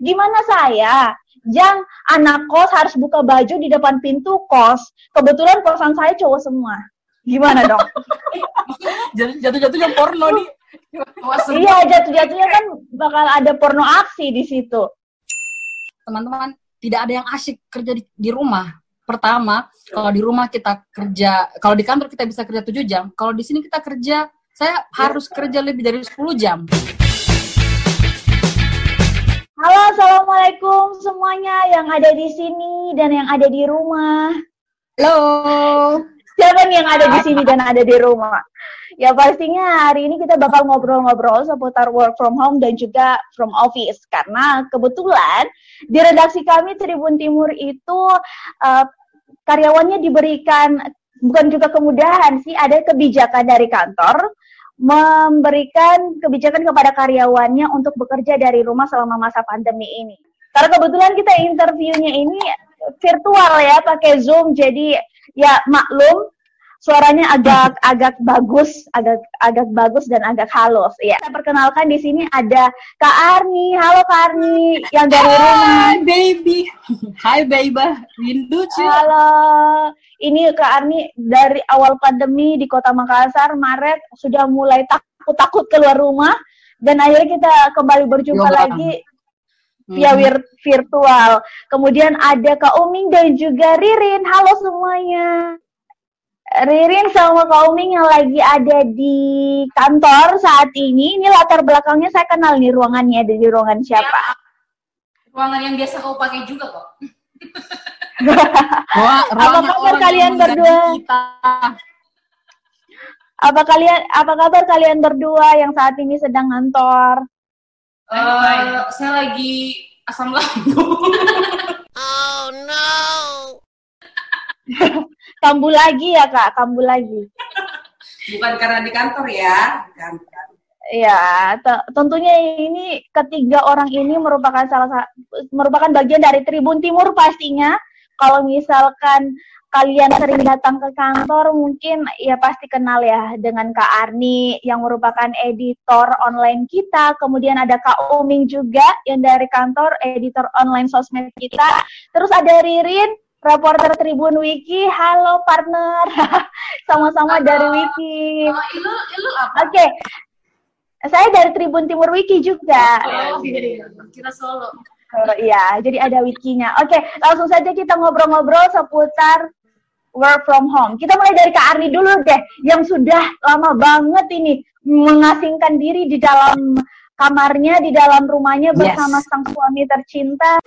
Gimana saya? Yang anak kos harus buka baju di depan pintu kos. Kebetulan kosan saya cowok semua. Gimana dong? Jatuh-jatuhnya porno nih. iya, jatuh-jatuhnya kan bakal ada porno aksi di situ. Teman-teman, tidak ada yang asyik kerja di, di rumah. Pertama, kalau di rumah kita kerja, kalau di kantor kita bisa kerja 7 jam, kalau di sini kita kerja, saya harus kerja lebih dari 10 jam. Halo, assalamualaikum semuanya yang ada di sini dan yang ada di rumah. Halo. Siapa nih yang ada di sini dan ada di rumah? Ya pastinya hari ini kita bakal ngobrol-ngobrol seputar work from home dan juga from office karena kebetulan di redaksi kami Tribun Timur itu uh, karyawannya diberikan bukan juga kemudahan sih ada kebijakan dari kantor memberikan kebijakan kepada karyawannya untuk bekerja dari rumah selama masa pandemi ini. Karena kebetulan kita interviewnya ini virtual ya, pakai Zoom, jadi ya maklum suaranya agak agak bagus, agak agak bagus dan agak halus. Ya, kita perkenalkan di sini ada Kak Arni. Halo Kak Arni yang dari rumah. Hai baby. Hai baby. Rindu cuy. Halo. Ini Kak Arni dari awal pandemi di Kota Makassar Maret sudah mulai takut-takut keluar rumah dan akhirnya kita kembali berjumpa Yoga. lagi via hmm. virtual. Kemudian ada Kak Uming dan juga Ririn. Halo semuanya. Ririn sama Kak Uming yang lagi ada di kantor saat ini. Ini latar belakangnya saya kenal nih ruangannya, ada di ruangan siapa? Ya, ruangan yang biasa kau pakai juga kok. Wah, apa kabar kalian berdua? Kita. Apa kalian apa kabar kalian berdua yang saat ini sedang ngantor? Uh, saya lagi asam lambung. oh no. kambuh lagi ya kak, kambuh lagi. Bukan karena di kantor ya, kantor. Ya, tentunya ini ketiga orang ini merupakan salah merupakan bagian dari Tribun Timur pastinya. Kalau misalkan kalian sering datang ke kantor mungkin ya pasti kenal ya dengan Kak Arni yang merupakan editor online kita. Kemudian ada Kak Uming juga yang dari kantor editor online sosmed kita. Terus ada Ririn reporter Tribun Wiki. Halo partner, sama-sama dari Wiki. Oh, ilu, ilu apa? Oke, okay. saya dari Tribun Timur Wiki juga. Oh, iya, iya. kira Solo. Oh, iya, jadi ada wikinya. Oke, okay, langsung saja kita ngobrol-ngobrol seputar work from home. Kita mulai dari Kak Arni dulu deh, yang sudah lama banget ini mengasingkan diri di dalam kamarnya, di dalam rumahnya bersama yes. sang suami tercinta.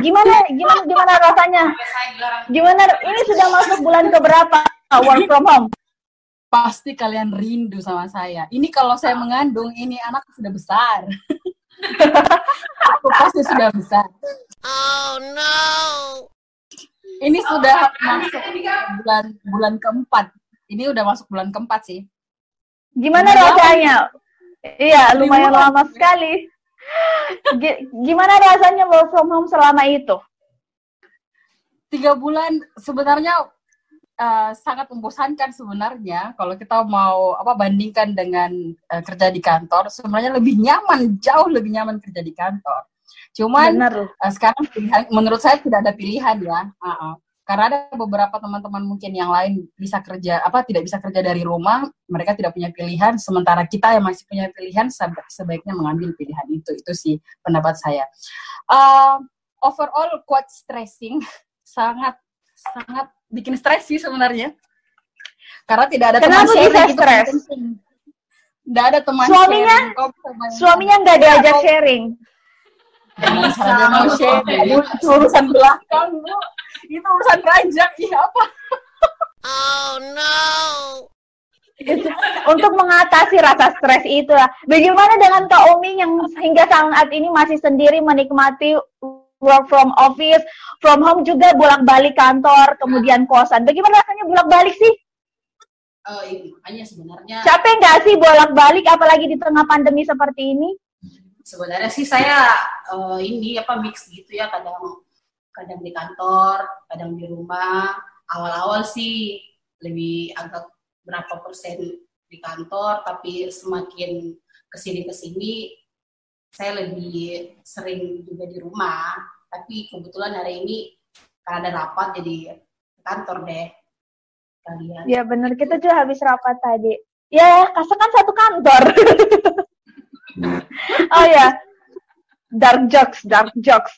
Gimana gimana gimana rasanya? Gimana ini sudah masuk bulan keberapa work from home? Pasti kalian rindu sama saya. Ini kalau saya mengandung, ini anak sudah besar. Aku pasti sudah besar. Oh no. Ini sudah masuk bulan bulan keempat. Ini udah masuk bulan keempat sih. Gimana rasanya? Iya, lumayan lama sekali. Gimana rasanya work from home selama itu? Tiga bulan sebenarnya uh, sangat membosankan sebenarnya. Kalau kita mau apa bandingkan dengan uh, kerja di kantor sebenarnya lebih nyaman jauh lebih nyaman kerja di kantor. Cuman uh, sekarang pilihan, menurut saya tidak ada pilihan ya. Uh -uh karena ada beberapa teman-teman mungkin yang lain bisa kerja apa tidak bisa kerja dari rumah mereka tidak punya pilihan sementara kita yang masih punya pilihan sebaiknya mengambil pilihan itu. Itu sih pendapat saya. Uh, overall quite stressing sangat sangat bikin stres sih sebenarnya. Karena tidak ada Kenapa teman sharing itu stres? tidak ada teman suaminya sharing. suaminya nggak diajak sharing Sharing urusan belakang itu urusan kerajaan iya apa? Oh no. Untuk mengatasi rasa stres itu bagaimana dengan Kak Umi yang hingga saat ini masih sendiri menikmati work from office from home juga bolak-balik kantor kemudian kosan. Bagaimana rasanya bolak-balik sih? Uh, makanya sebenarnya capek nggak sih bolak-balik apalagi di tengah pandemi seperti ini sebenarnya sih saya uh, ini apa mix gitu ya kadang kadang di kantor, kadang di rumah. Awal-awal sih lebih agak berapa persen di kantor, tapi semakin ke sini ke sini saya lebih sering juga di rumah tapi kebetulan hari ini karena ada rapat jadi kantor deh kalian Ya bener, kita juga habis rapat tadi. Ya, kasar kan satu kantor. oh ya, dark jokes, dark jokes.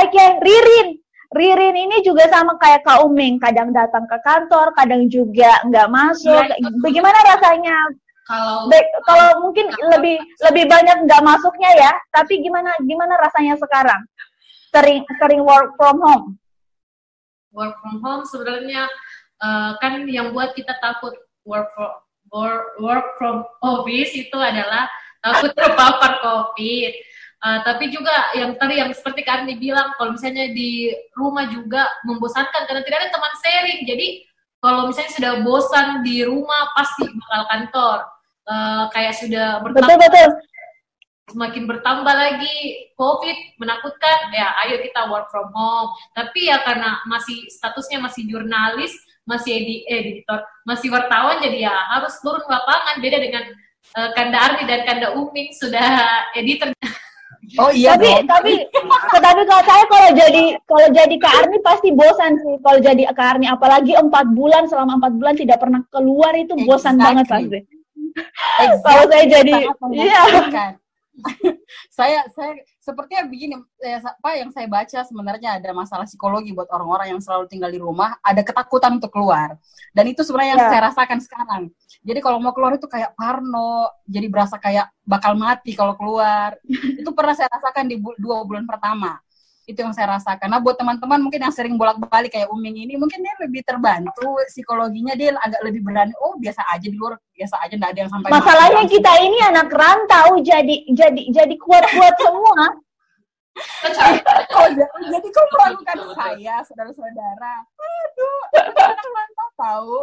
Oke, Ririn. Ririn ini juga sama kayak Kak Uming, kadang datang ke kantor, kadang juga nggak masuk. Iya, Bagaimana rasanya? kalau Baik, kalau mungkin lebih lebih banyak nggak masuknya ya, tapi gimana gimana rasanya sekarang? Sering sering work from home. work from home sebenarnya eh, kan yang buat kita takut work from work, work from office itu adalah takut terpapar covid. Eh, tapi juga yang tadi yang seperti Karni bilang kalau misalnya di rumah juga membosankan karena tidak ada teman sharing. Jadi kalau misalnya sudah bosan di rumah pasti bakal kantor. Eh, kayak sudah Betul bertambah betul. semakin bertambah lagi COVID menakutkan ya ayo kita work from home. Tapi ya karena masih statusnya masih jurnalis masih edi editor masih wartawan jadi ya harus turun lapangan. Beda dengan eh, Kanda Arni dan Kanda Uming sudah editor Oh iya tapi dong. tapi tapi kalau saya kalau jadi kalau jadi Kak Arni pasti bosan sih kalau jadi Kak Arni apalagi empat bulan selama empat bulan tidak pernah keluar itu bosan Exactly. banget pasti. Exactly. Kalau saya jadi iya. saya saya sepertinya begini eh, apa yang saya baca sebenarnya ada masalah psikologi buat orang-orang yang selalu tinggal di rumah ada ketakutan untuk keluar. Dan itu sebenarnya yang Ya. saya rasakan sekarang. Jadi kalau mau keluar itu kayak parno jadi berasa kayak bakal mati kalau keluar. Itu pernah saya rasakan di bu- dua bulan pertama itu yang saya rasakan. Nah buat teman-teman mungkin yang sering bolak-balik kayak Uming ini mungkin dia lebih terbantu psikologinya dia agak lebih berani. Oh biasa aja di luar biasa aja nggak ada yang sampai masalahnya langsung. kita ini anak rantau jadi jadi jadi kuat-kuat semua. Oh, jadi, jadi kau meragukan saya, saudara-saudara. Aduh, anak rantau tahu.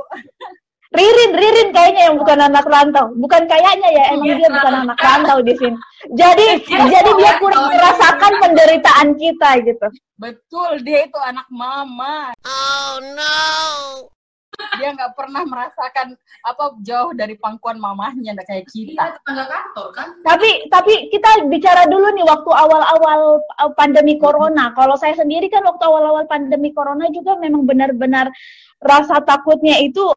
Ririn, Ririn kayaknya yang bukan anak rantau. Bukan kayaknya ya, emang Iya, dia bukan anak rantau di sini. Jadi Iya, jadi dia rantau. kurang merasakan penderitaan kita gitu. Betul, dia itu anak mama. Oh no. Dia nggak pernah merasakan apa jauh dari pangkuan mamahnya, nggak kayak kita. Iya, tetangga kantor kan. Tapi tapi kita bicara dulu nih waktu awal-awal uh, pandemi corona. Kalau saya sendiri kan waktu awal-awal pandemi corona juga memang benar-benar rasa takutnya itu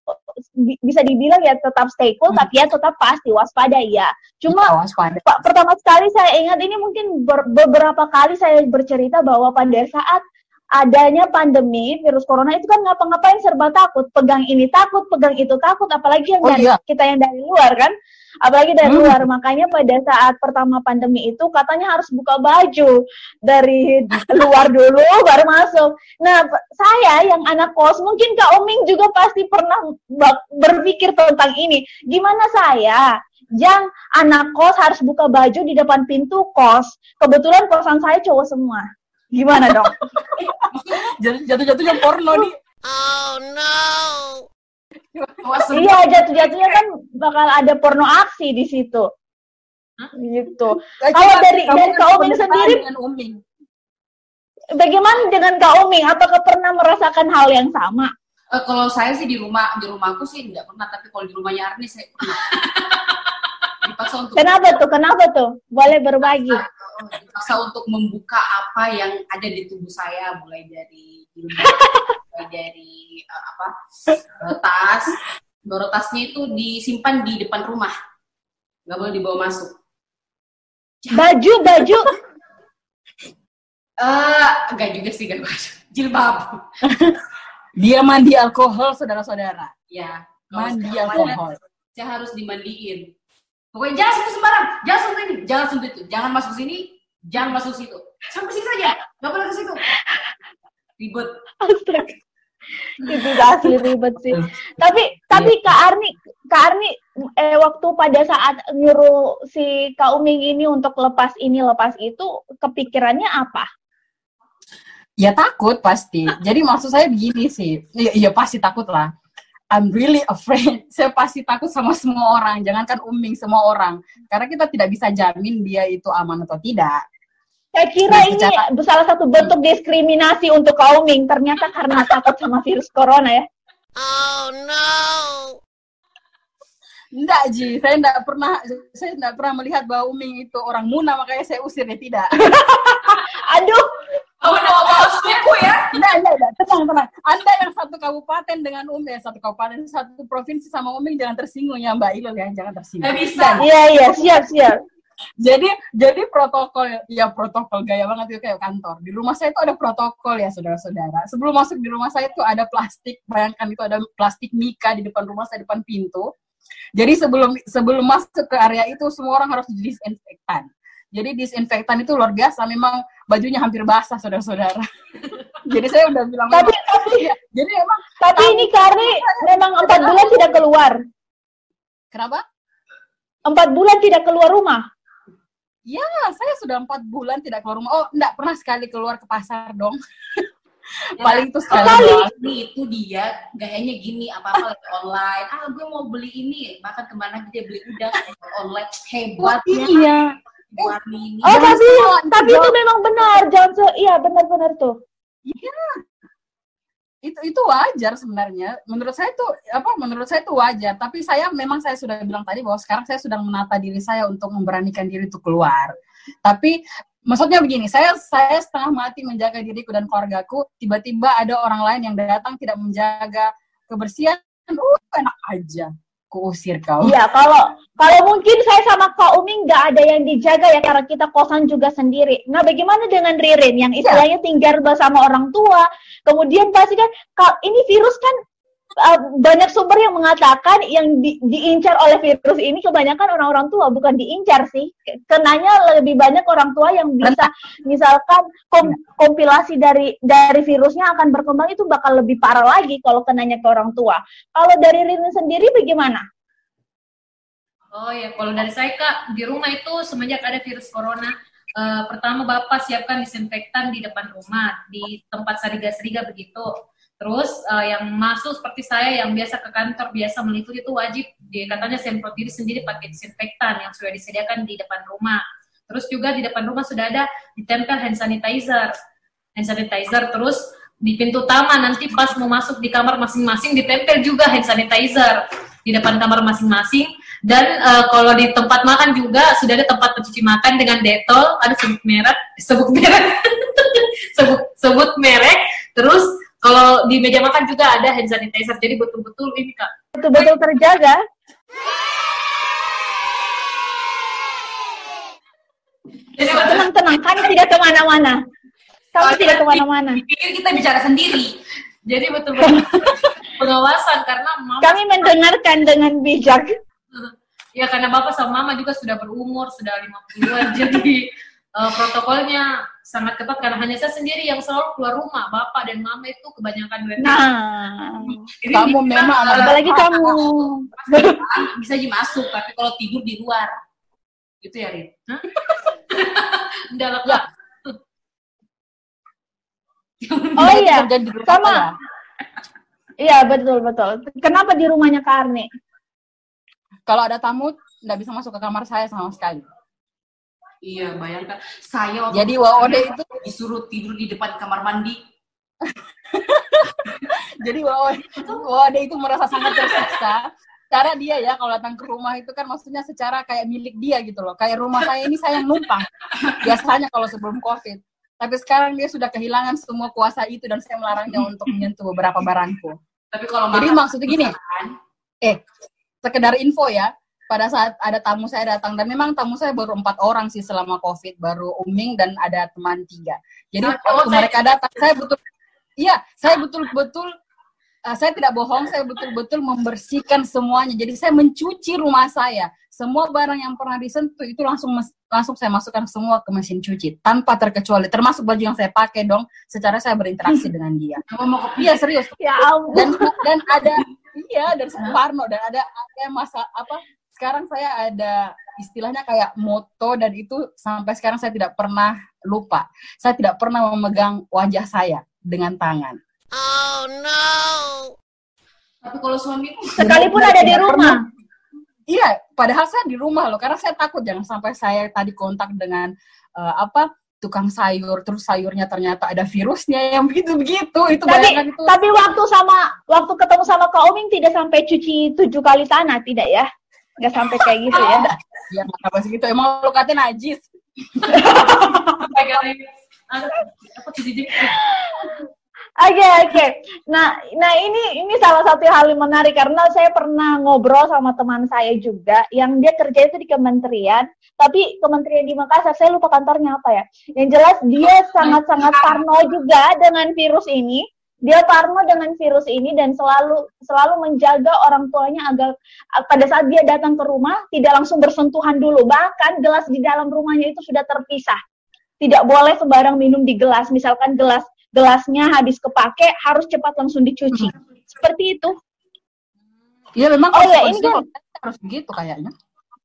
bi- bisa dibilang ya tetap stay cool, Hmm. tapi ya tetap pasti waspada ya. Cuma Awas pada. Pak, pertama sekali saya ingat ini mungkin ber- beberapa kali saya bercerita bahwa pada saat adanya pandemi virus corona itu kan ngapa-ngapain serba takut, pegang ini takut, pegang itu takut, apalagi yang Oh, dari iya. kita yang dari luar kan, apalagi dari Hmm. luar. Makanya pada saat pertama pandemi itu katanya harus buka baju dari luar dulu baru masuk. Nah, saya yang anak kos, mungkin Kak Oming juga pasti pernah berpikir tentang ini. Gimana saya yang anak kos harus buka baju di depan pintu kos. Kebetulan kosan saya cowok semua. Gimana dong? Jatuh- Jatuh-jatuhnya porno nih. Awas iya, jatuh-jatuhnya kan bakal ada porno aksi di situ. Gitu. Kalau dari- dari Kak Uming sendiri- dengan Uming. Bagaimana dengan Kak Uming? Apakah pernah merasakan hal yang sama? Eh, kalau saya sih di rumah di rumahku sih tidak pernah tapi kalau di rumahnya Arni saya pernah dipaksa untuk Kenapa tuh? Kenapa tuh? Boleh berbagi. dipaksa untuk membuka apa yang ada di tubuh saya mulai dari jilbab, mulai dari eh, apa eh, tas baru tasnya itu disimpan di depan rumah nggak boleh dibawa masuk Baju, baju. eh enggak juga sih enggak baju jilbab Dia mandi alkohol, saudara-saudara. ya Mandi alkohol. saya harus dimandiin pokoknya jangan sentuh sembarang jangan sentuh ini jangan sentuh itu jangan masuk sini jangan masuk situ sampai sini saja nggak boleh ke situ ribet Astaga. itu asli ribet sih. Tapi tapi Kak Arni, Kak Arni eh, waktu pada saat nyuruh si Kak Uming ini untuk lepas ini lepas itu kepikirannya apa? Ya takut pasti. Jadi maksud saya begini sih. Iya, iya pasti takut lah. I'm really afraid. Saya pasti takut sama semua orang. Jangankan uming semua orang. Karena kita tidak bisa jamin dia itu aman atau tidak. Saya kira Nah, ini secara- salah satu bentuk diskriminasi untuk Kak Uming. Ternyata karena takut sama virus corona ya. Enggak Ji, saya enggak pernah saya enggak pernah melihat bahwa Uming itu orang Muna makanya saya usir dia tidak. Aduh, ya? Enggak, enggak, enggak, tenang, tenang. Anda yang satu kabupaten dengan Uming, satu kabupaten, satu provinsi sama Uming jangan tersinggung ya Mbak Ilul ya, jangan tersinggung. Nggak bisa. Iya iya siap siap. jadi jadi protokol ya protokol gaya banget itu kayak kantor. Di rumah saya itu ada protokol ya saudara-saudara. Sebelum masuk di rumah saya itu ada plastik, bayangkan itu ada plastik mika di depan rumah saya depan pintu. Jadi sebelum sebelum masuk ke area itu semua orang harus disinfektan. Jadi disinfektan itu luar biasa, memang bajunya hampir basah saudara-saudara. jadi saya udah bilang Tapi memang- tapi Iya, jadi emang tapi ini Karni memang empat bulan tidak keluar. kenapa? Empat bulan tidak keluar rumah. Ya, saya sudah empat bulan tidak keluar rumah. Oh, enggak pernah sekali keluar ke pasar dong. Paling itu sekali doang. Ini itu dia gayanya gini apa apa lagi online. Ah gue mau beli ini bahkan ke mana dia beli udah online hebat ya. Iya. Ini. Oh tapi itu tapi itu memang benar. Jangan se iya benar-benar tuh. itu itu wajar sebenarnya. Menurut saya itu apa menurut saya itu wajar. Tapi saya memang saya sudah bilang tadi bahwa sekarang saya sudah menata diri saya untuk memberanikan diri untuk keluar. Tapi maksudnya begini saya saya setengah mati menjaga diriku dan keluargaku. Tiba-tiba ada orang lain yang datang tidak menjaga kebersihan. Uh enak aja kuusir kau Iya, kalau kalau mungkin saya sama Kak Umi nggak ada yang dijaga ya karena kita kosan juga sendiri. Nah, bagaimana dengan Ririn yang istilahnya tinggal bersama orang tua? Kemudian pasti kan Kak, ini virus kan uh, banyak sumber yang mengatakan yang di- diincar oleh virus ini kebanyakan orang-orang tua bukan diincar sih. Kenanya lebih banyak orang tua yang bisa misalkan kom- kompilasi dari dari virusnya akan berkembang itu bakal lebih parah lagi kalau kenanya ke orang tua. Kalau dari Ririn sendiri bagaimana? Oh ya, kalau dari saya kak di rumah itu semenjak ada virus corona, eh, pertama bapak siapkan disinfektan di depan rumah, di tempat sariga-sariga begitu. Terus eh, yang masuk seperti saya yang biasa ke kantor biasa meliput itu wajib, dia katanya semprot diri sendiri pakai disinfektan yang sudah disediakan di depan rumah. Terus juga di depan rumah sudah ada ditempel hand sanitizer, hand sanitizer. Terus di pintu utama nanti pas mau masuk di kamar masing-masing ditempel juga hand sanitizer di depan kamar masing-masing. Dan eh, kalau di tempat makan juga sudah ada tempat pencuci makan dengan detol. Ada sebut merek. Sebut merek. Sebut sebut merek. Terus kalau di meja makan juga ada hand sanitizer jadi betul-betul ini kak betul-betul terjaga. jadi Tenang-tenang, kami tidak ke mana-mana. Kami tidak ke mana-mana. pikir kita bicara sendiri jadi betul-betul pengawasan karena mama Kami mendengarkan dengan bijak. ya karena bapak sama mama juga sudah berumur sudah 50-an jadi eh, protokolnya sangat ketat karena hanya saya sendiri yang selalu keluar rumah bapak dan mama itu kebanyakan duit Nah, Jadi Kamu dibilang, memang anak apalagi kamu. bisa aja masuk tapi kalau tidur di luar gitu ya Rin Hah? Udah lah Oh iya, Kerja di rumah sama. saya. Iya betul betul. Kenapa di rumahnya Karni? kalau ada tamu nggak bisa masuk ke kamar saya sama sekali iya bayangkan saya waktu jadi Waode itu? disuruh tidur di depan kamar mandi. Jadi Waode, itu merasa sangat tersiksa. Karena dia ya kalau datang ke rumah itu kan maksudnya secara kayak milik dia gitu loh. Kayak rumah saya ini saya yang numpang. Biasanya kalau sebelum covid. Tapi sekarang dia sudah kehilangan semua kuasa itu dan saya melarangnya untuk menyentuh beberapa barangku. Tapi kalau jadi maksudnya gini. eh sekedar info ya pada saat ada tamu saya datang dan memang tamu saya baru empat orang sih selama covid baru Uming dan ada teman tiga. Jadi Ah, waktu saya- mereka datang saya betul iya saya betul betul saya tidak bohong saya betul betul membersihkan semuanya. Jadi saya mencuci rumah saya. Semua barang yang pernah disentuh itu langsung langsung saya masukkan semua ke mesin cuci tanpa terkecuali. Termasuk baju yang saya pakai dong secara saya berinteraksi dengan dia. Iya serius. Ya dan dan ada iya dan Suparno dan ada ada masa apa sekarang saya ada istilahnya kayak moto dan itu sampai sekarang saya tidak pernah lupa. Saya tidak pernah memegang wajah saya dengan tangan. Tapi kalau suamiku Sekalipun ada di rumah. iya padahal saya di rumah loh karena saya takut jangan sampai saya tadi kontak dengan eh, apa tukang sayur terus sayurnya ternyata ada virusnya yang begitu begitu itu Tapi bayangkan itu. tapi waktu sama waktu ketemu sama Kak Oming tidak sampai cuci tujuh kali tanah, tidak ya? Nggak sampai kayak gitu ya ya nggak apa segitu emang lu katanya najis tuh jadi Oke oke. Nah nah ini ini salah satu hal yang menarik karena saya pernah ngobrol sama teman saya juga yang dia kerja itu di kementerian, tapi kementerian di Makassar saya lupa kantornya apa ya. Yang jelas dia sangat sangat parno juga dengan virus ini. Dia parno dengan virus ini dan selalu selalu menjaga orang tuanya agar pada saat dia datang ke rumah tidak langsung bersentuhan dulu. Bahkan gelas di dalam rumahnya itu sudah terpisah. Tidak boleh sembarang minum di gelas. Misalkan gelas gelasnya habis kepake harus cepat langsung dicuci. Seperti itu. Iya memang Oh, iya, ini kan- harus begitu kayaknya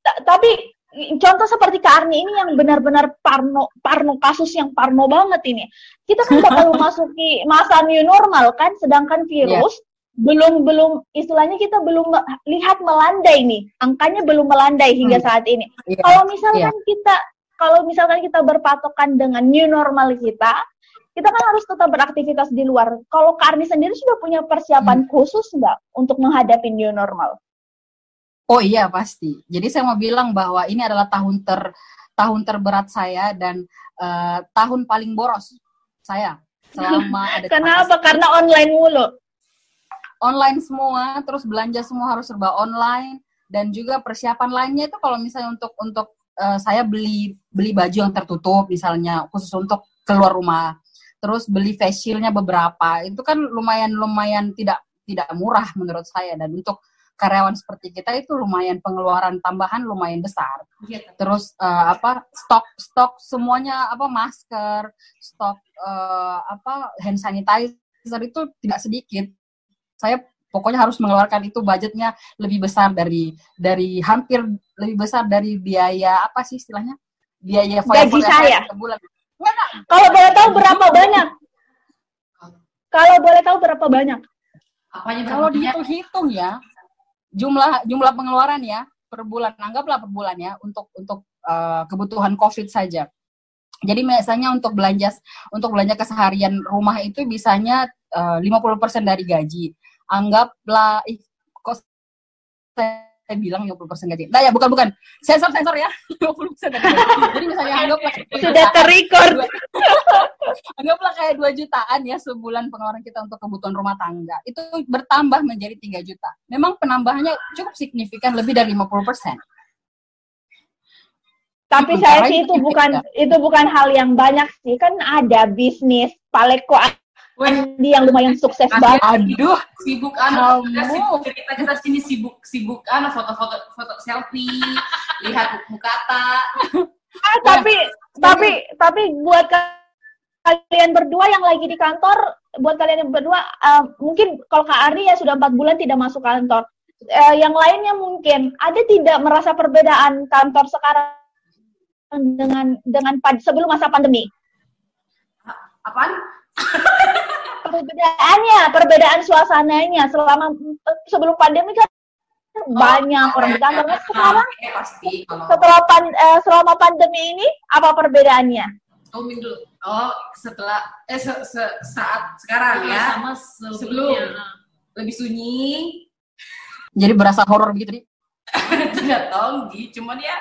Ta- Tapi contoh seperti Kak Arni ini yang benar-benar parno parno kasus yang parno banget ini. Kita kan bakal memasuki masa new normal kan, sedangkan virus belum belum istilahnya kita belum lihat melandai nih. Angkanya belum melandai hingga Hmm. saat ini. Iya. Kalau misalkan kita kalau misalkan kita berpatokan dengan new normal kita, kita kan harus tetap beraktivitas di luar. Kalau Kak Arni sendiri sudah punya persiapan khusus nggak untuk menghadapi new normal? Oh iya pasti. Jadi saya mau bilang bahwa ini adalah tahun ter tahun terberat saya dan eh, tahun paling boros saya selama ada Kenapa? Karena online mulu. online semua, terus belanja semua harus serba online dan juga persiapan lainnya itu kalau misalnya untuk untuk eh, saya beli beli baju yang tertutup misalnya khusus untuk keluar rumah. Terus beli face shield-nya beberapa. Itu kan lumayan lumayan tidak tidak murah menurut saya dan untuk karyawan seperti kita itu lumayan pengeluaran tambahan lumayan besar. Iya, terus eh, apa stok stok semuanya apa masker stok eh, apa hand sanitizer itu tidak sedikit saya pokoknya harus mengeluarkan itu budgetnya lebih besar dari dari hampir lebih besar dari biaya apa sih istilahnya biaya Gaji saya. sebulan Kalau boleh tahu berapa banyak? Kalau boleh tahu berapa banyak? apanya kalau dihitung-hitung ya jumlah jumlah pengeluaran ya per bulan. Anggaplah per bulan ya untuk untuk eh, kebutuhan covid saja. Jadi misalnya untuk belanja untuk belanja keseharian rumah itu bisanya eh, 50% dari gaji. Anggaplah ih kok saya bilang 50% gaji nah ya bukan bukan sensor sensor ya 50% dari gaji jadi misalnya anggaplah Sudah terrecord. anggaplah kayak 2 jutaan ya sebulan pengeluaran kita untuk kebutuhan rumah tangga. Itu bertambah menjadi 3 juta. Memang penambahannya cukup signifikan lebih dari 50%. Tapi Hmm, saya sih itu itu bukan itu bukan hal yang banyak sih. Kan ada bisnis Paleko Andi yang lumayan sukses banget. Aduh, sibuk anu cerita kita sini sibuk sibuk anu foto-foto foto selfie lihat mukata Ah, tapi tapi tapi buat ka- kalian berdua yang lagi di kantor, buat kalian yang berdua eh, mungkin kalau Kak Ari ya sudah empat bulan tidak masuk kantor. Eh, yang lainnya mungkin ada tidak merasa perbedaan kantor sekarang dengan dengan sebelum masa pandemi? apaan Perbedaannya, perbedaan suasananya selama sebelum pandemi kan banyak orang di kantor. Nah, sekarang Eh, pasti kalau setelah pan- eh, selama pandemi ini apa perbedaannya? oh minggu oh setelah eh se- se- saat sekarang ya sama sebelum sebelumnya. lebih sunyi jadi berasa horor gitu. Di. tidak tahu Gi. cuman ya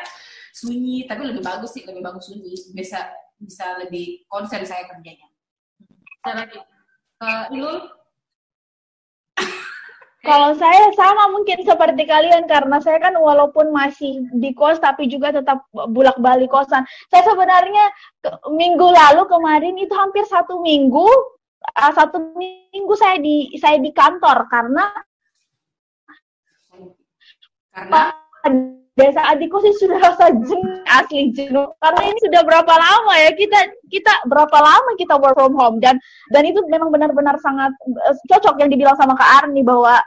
sunyi tapi lebih bagus sih lebih bagus sunyi bisa bisa lebih konsen saya kerjanya Nul Kalau saya sama mungkin seperti kalian karena saya kan walaupun masih di kos tapi juga tetap bolak-balik kosan. Saya sebenarnya ke- minggu lalu kemarin itu hampir satu minggu ah, satu minggu saya di saya di kantor karena karena pada saat di kos ini sudah rasa jenuh asli jenuh. Karena ini sudah berapa lama ya kita kita berapa lama kita work from home? Dan dan itu memang benar-benar sangat eh, cocok yang dibilang sama Kak Arni bahwa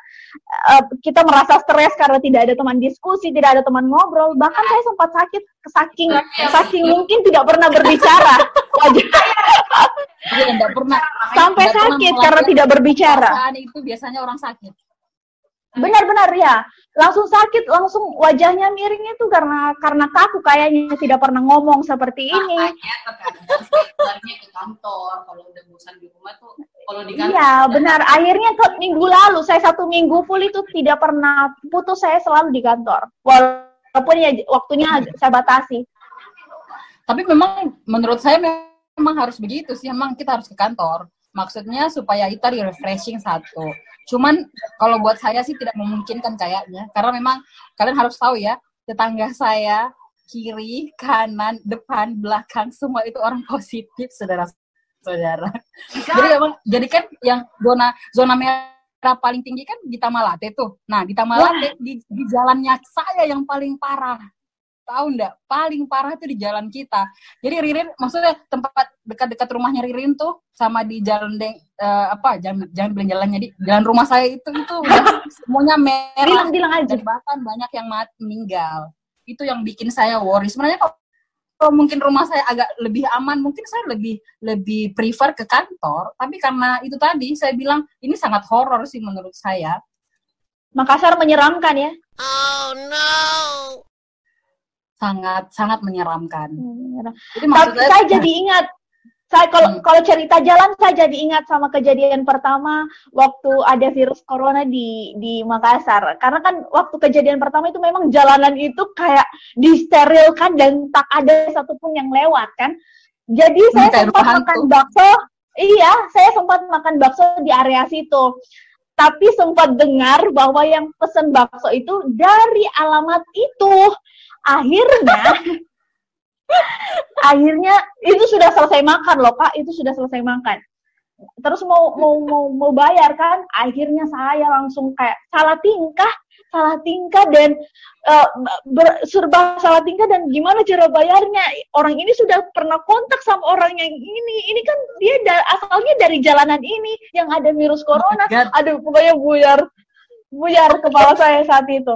eh, kita merasa stres karena tidak ada teman diskusi tidak ada teman ngobrol. Bahkan saya sempat sakit saking saking mungkin tidak pernah berbicara. Pernah. Sampai pernah sakit karena tidak berbicara. Itu biasanya orang sakit. Benar-benar ya langsung sakit langsung wajahnya miring itu karena karena kaku kayaknya tidak pernah ngomong seperti ini makanya ke kantor kalau udah bosan di rumah tuh kalau di kantor. Iya, benar. Akhirnya ke minggu lalu, saya satu minggu full itu tidak pernah putus, saya selalu di kantor. Walaupun ya waktunya saya batasi. Tapi memang menurut saya memang harus begitu sih. Memang kita harus ke kantor. Maksudnya supaya kita di refreshing satu. Cuman kalau buat saya sih tidak memungkinkan kayaknya. Karena memang kalian harus tahu ya, tetangga saya kiri, kanan, depan, belakang semua itu orang positif, saudara-saudara. Jadi emang jadi kan yang zona zona merah paling tinggi kan di Tamalate tuh. Nah, di Tamalate di, di jalannya saya yang paling parah. Tahu enggak? Paling parah tuh di jalan kita. Jadi Ririn maksudnya tempat dekat-dekat rumahnya Ririn tuh sama di jalan deng eh, apa jangan jangan bilang jalannya di jalan rumah saya itu itu udah semuanya merah Bilang bilang aja. dan bahkan banyak yang mati meninggal itu yang bikin saya worry sebenarnya kalau, kalau mungkin rumah saya agak lebih aman mungkin saya lebih lebih prefer ke kantor tapi karena itu tadi saya bilang ini sangat horor sih menurut saya Makassar menyeramkan ya. Sangat sangat menyeramkan Menyeram. jadi Tapi saya jadi ingat saya kalau Hmm. kalau cerita jalan saya jadi ingat sama kejadian pertama waktu ada virus corona di di Makassar. Karena kan waktu kejadian pertama itu memang jalanan itu kayak disterilkan dan tak ada satupun yang lewat kan. Jadi saya Hmm, sempat makan hantu. bakso. Iya, saya sempat makan bakso di area situ. Tapi sempat dengar bahwa yang pesen bakso itu dari alamat itu. Akhirnya akhirnya itu sudah selesai makan loh kak itu sudah selesai makan. Terus mau mau mau mau bayar kan? Akhirnya saya langsung kayak salah tingkah? Salah tingkah dan eh, ber- serba salah tingkah dan gimana cara bayarnya? Orang ini sudah pernah kontak sama orang yang ini. Ini kan dia da- asalnya dari jalanan ini yang ada virus corona. God. aduh pokoknya buyar buyar kepala saya saat itu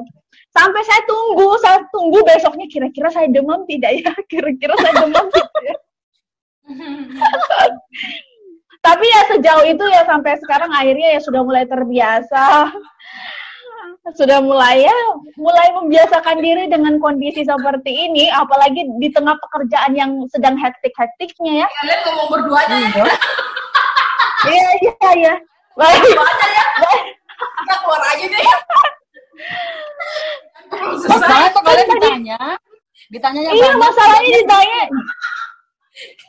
sampai saya tunggu saya tunggu besoknya kira-kira saya demam tidak ya? Kira-kira saya demam tidak ya? Tapi ya sejauh itu ya sampai sekarang akhirnya ya sudah mulai terbiasa. Sudah mulai ya mulai membiasakan diri dengan kondisi seperti ini apalagi di tengah pekerjaan yang sedang hektik-hektiknya ya. Kalian ngomong berdua aja ya. iya. Iya iya baik aja ya. Kita keluar aja deh. Masalahnya tuh kalian ditanya? Ditanya iya masalahnya ditanya.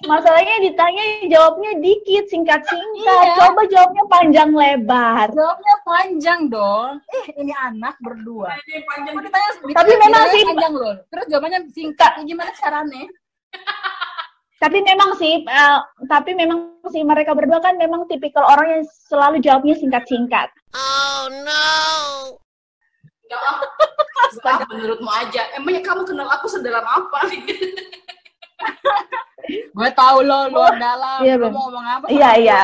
Masalahnya ditanya jawabnya dikit singkat singkat Iya. coba jawabnya panjang lebar. Jawabnya panjang dong eh ini anak berdua. Ini panjang. Kok ditanya, Tapi memang sih- panjang loh terus jawabannya singkat. Gimana caranya? Tapi memang sih eh, tapi memang sih mereka berdua kan memang tipikal orang yang selalu jawabnya singkat singkat Enggak ah. Enggak, menurutmu aja. Emangnya kamu kenal aku sedalam apa? gue tahu lo luar dalam Iya, lo mau ngomong apa Iya, iya.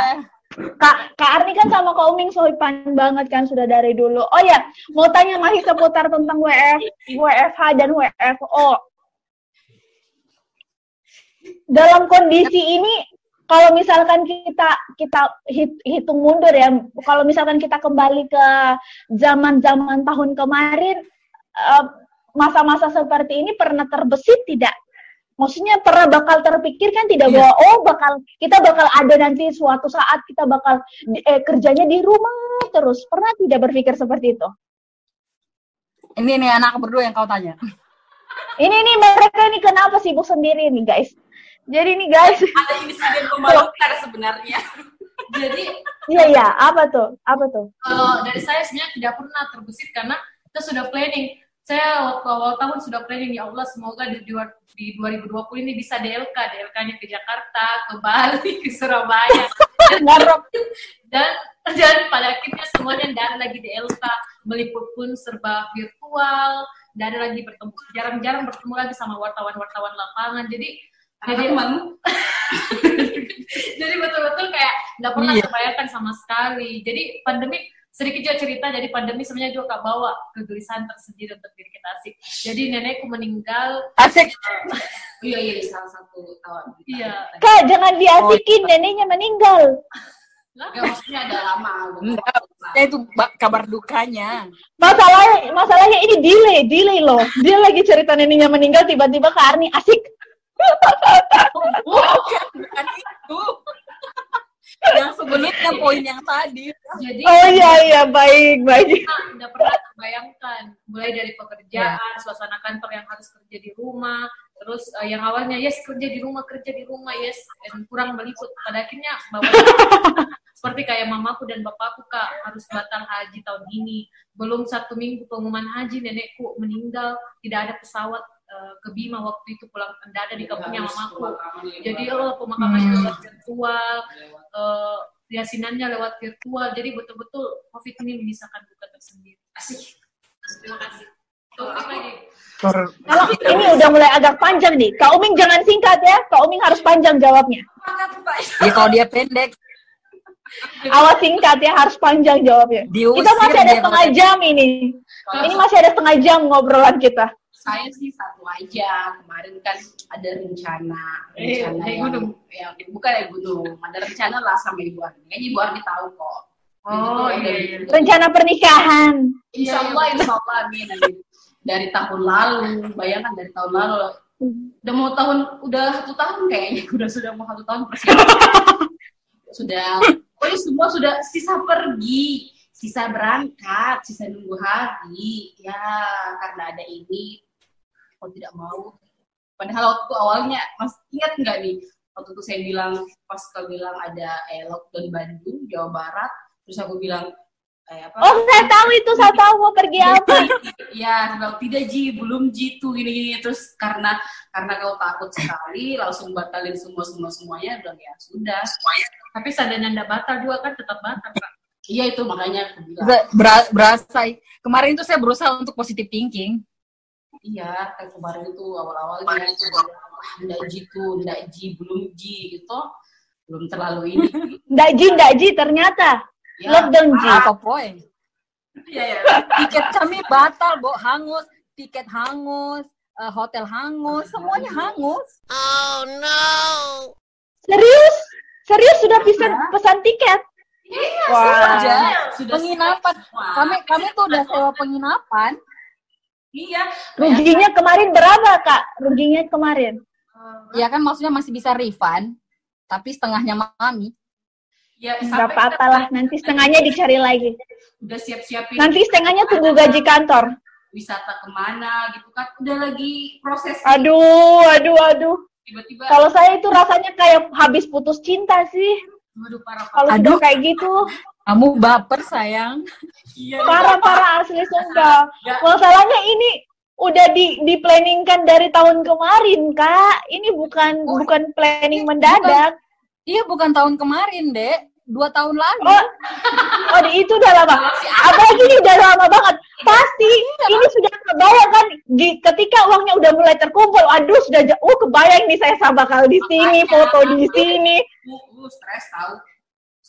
Kak, Kak Arni kan sama Kak Uming sohipan banget kan sudah dari dulu. Oh ya, mau tanya masih seputar tentang WF, WFH dan WFO. Dalam kondisi ini, kalau misalkan kita kita hit- hitung mundur ya, kalau misalkan kita kembali ke zaman-zaman tahun kemarin, eh, masa-masa seperti ini pernah terbesit tidak? Maksudnya pernah bakal terpikir kan tidak Iya. bahwa oh bakal kita bakal ada nanti suatu saat kita bakal eh, kerjanya di rumah terus. Pernah tidak berpikir seperti itu? ini nih anak berdua yang kau tanya Ini nih mereka ini kenapa sibuk sendiri nih guys? Jadi nih guys, Ada insiden memalukan sebenarnya. Jadi iya iya apa tuh? Apa tuh? kalau dari saya sebenarnya tidak pernah terbesit karena kita sudah planning. Saya waktu awal tahun sudah planning ya Allah semoga di, dua- di 2020 ini bisa DLK, DLK-nya ke Jakarta, ke Bali, ke Surabaya. Dan dan pada akhirnya semuanya tidak ada lagi DLK, meliput pun serba virtual, tidak ada lagi bertemu, jarang-jarang bertemu lagi sama wartawan-wartawan lapangan. Jadi jadi jadi betul-betul kayak nggak pernah Iya. terbayangkan sama sekali. Jadi pandemi sedikit juga cerita jadi pandemi sebenarnya juga kak bawa kegelisahan tersendiri untuk diri kita asik. Jadi nenekku meninggal. asik Iya iya salah satu kawan. Iya. Kak, jangan diasikin neneknya meninggal. Enggak maksudnya ada lama. Enggak. ya itu ba- kabar dukanya Masalahnya masalahnya ini delay, delay loh. Dia lagi cerita neneknya meninggal tiba-tiba Kak Arni asik. Bukan bukan itu. Yang sebelumnya poin yang tadi. Jadi Oh iya iya baik baik. kita udah pernah terbayangkan mulai dari pekerjaan, suasana kantor yang harus kerja di rumah, terus eh, yang awalnya yes kerja di rumah kerja di rumah yes dan kurang meliput. Pada akhirnya bawa seperti kayak mamaku dan bapakku kak harus batal haji tahun ini. Belum satu minggu pengumuman haji nenekku meninggal tidak ada pesawat eh, ke Bima waktu itu pulang tidak ada di kampungnya mamaku jadi oh pemakamannya lewat virtual eh, yasinannya lewat virtual. Jadi betul-betul covid ini menyisakan duka tersendiri. Asik. Terima kasih. Kalau ini udah mulai agak panjang nih. Kak Uming jangan singkat ya. Kak Uming harus panjang jawabnya. Ya kalau dia pendek, Awas singkat ya, harus panjang jawabnya. diusir Kita masih ada setengah jam ini. Ini masih ada setengah jam ngobrolan kita. Saya sih satu aja. Kemarin kan ada rencana Eh, rencana naik yang, gunung. ya, bukan naik gunung. Ada rencana lah sama ibu Arni kayaknya ibu Arni tahu kok. Oh, iya, iya. Rencana pernikahan. insya Allah insya Allah amin amin. dari tahun lalu bayangkan dari tahun lalu. Udah mau tahun udah satu tahun kayaknya. Udah sudah mau satu tahun persiapan sudah pokoknya semua sudah sisa pergi sisa berangkat sisa nunggu hari. Ya karena ada ini kalau tidak mau. Padahal waktu awalnya mas ingat nggak nih? Waktu itu saya bilang pas kau bilang ada eh, lockdown Bandung Jawa Barat terus aku bilang eh, apa? Oh, saya tahu itu, saya tahu mau pergi apa. ya bilang tidak ji belum ji tuh gini gini terus karena karena kau takut sekali langsung batalin semua semua semuanya bilang ya sudah. Tapi seandainya anda batal juga kan tetap batal kak. Iya itu makanya aku bilang. Ber- bera- berasa kemarin itu saya berusaha untuk positive thinking iya kayak kemarin itu awal-awalnya itu wah ndak ji tuh ndak ji belum ji gitu. Belum terlalu ini. Nggak Ji, nggak Ji, ternyata. ya. Lockdown Ji. apa poin iya ya. Tiket kami batal bo. Hangus. Tiket hangus eh, hotel hangus. Semuanya hangus. Serius? Serius sudah pesan, pesan tiket? Wah. aja. Sudah penginapan. semua. kami kami tuh udah sewa penginapan iya Ruginya kemarin berapa, Kak? Ruginya kemarin. ya kan maksudnya masih bisa refund tapi setengahnya mami ya Nggak sampai apa-apa lah, nanti setengahnya dicari lagi. udah siap-siapin Nanti setengahnya tunggu gaji kantor. wisata ke mana gitu kan udah lagi proses Aduh, aduh, aduh. tiba-tiba Kalau saya itu rasanya kayak habis putus cinta sih. waduh parah parah Kalau Aduh. sudah kayak gitu, kamu baper sayang iya parah-parah asli sumpah. Masalahnya ini udah di di planningkan dari tahun kemarin, Kak. Ini bukan Oh, bukan planning mendadak. iya bukan tahun kemarin dek dua tahun lalu Oh, oh di itu udah lama. Apalagi ini udah lama banget. Pasti ini sudah kebayang kan di, ketika uangnya udah mulai terkumpul. Aduh sudah oh kebayang nih saya sama bakal di sini, foto di sini. lu, lu stres tahu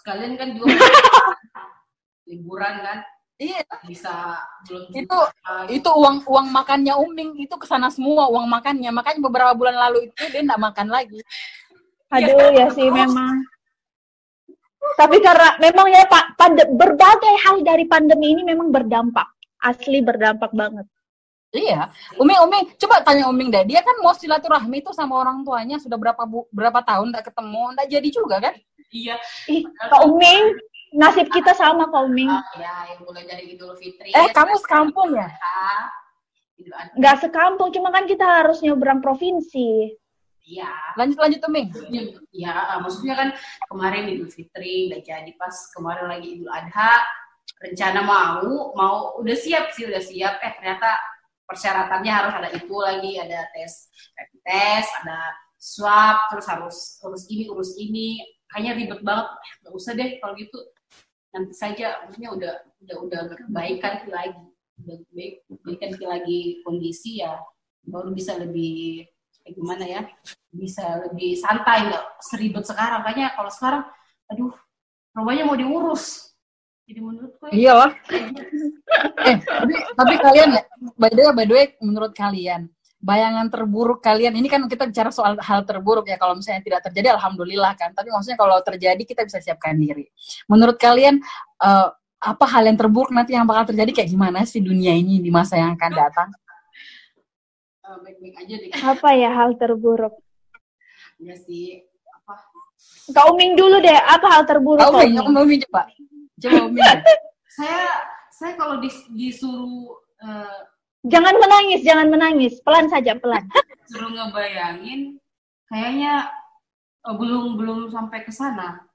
sekalian kan juga liburan kan? Iya. Bisa belum itu itu uang uang makannya Uming. Itu ke sana semua uang makannya. Makanya beberapa bulan lalu itu dia nggak makan lagi. Aduh ya sih memang. Tapi karena memang ya Pak, pande- berbagai hal dari pandemi ini memang berdampak. Asli berdampak banget. iya. Uming Uming coba tanya Uming deh. Dia kan mau silaturahmi itu sama orang tuanya sudah berapa bu, berapa tahun nggak ketemu nggak jadi juga kan iya. Ih, Kak Uming, nasib kita sama Kak Uming. ya yang mulai dari Idul Fitri. Eh ya, kamu sekampung ya? Adha. Nggak sekampung, cuma kan kita harus nyebrang provinsi. iya. Lanjut lanjut Uming. Maksudnya ya maksudnya kan kemarin Idul Fitri nggak jadi pas kemarin lagi Idul Adha rencana mau mau udah siap sih udah siap. Eh ternyata persyaratannya harus ada itu lagi ada tes rapid test ada swab terus harus urus ini urus ini kayaknya ribet banget. Eh, nggak usah deh kalau gitu. Nanti saja. Maksudnya udah udah udah kebaikan sih lagi. Udah baik. Lagi kondisi ya. Baru bisa lebih kayak gimana ya bisa lebih santai. Nggak seribet sekarang. Kayaknya kalau sekarang aduh rumahnya mau diurus. Jadi menurutku ya, iyalah eh tapi, tapi kalian ya by the way by the way menurut kalian bayangan terburuk kalian ini kan kita bicara soal hal terburuk ya kalau misalnya tidak terjadi alhamdulillah kan tapi maksudnya kalau terjadi kita bisa siapkan diri menurut kalian eh, apa hal yang terburuk nanti yang bakal terjadi kayak gimana sih dunia ini di masa yang akan datang eh, baik-baik aja deh Apa ya hal terburuk? ya sih apa? Kak Uming dulu deh, apa hal terburuk Kak Kak Uming, Uming? Kak Uming coba. Coba Uming. Saya saya kalau dis- disuruh eh, Jangan menangis, jangan menangis. Pelan saja, pelan. suruh ngebayangin kayaknya eh, belum belum sampai ke sana.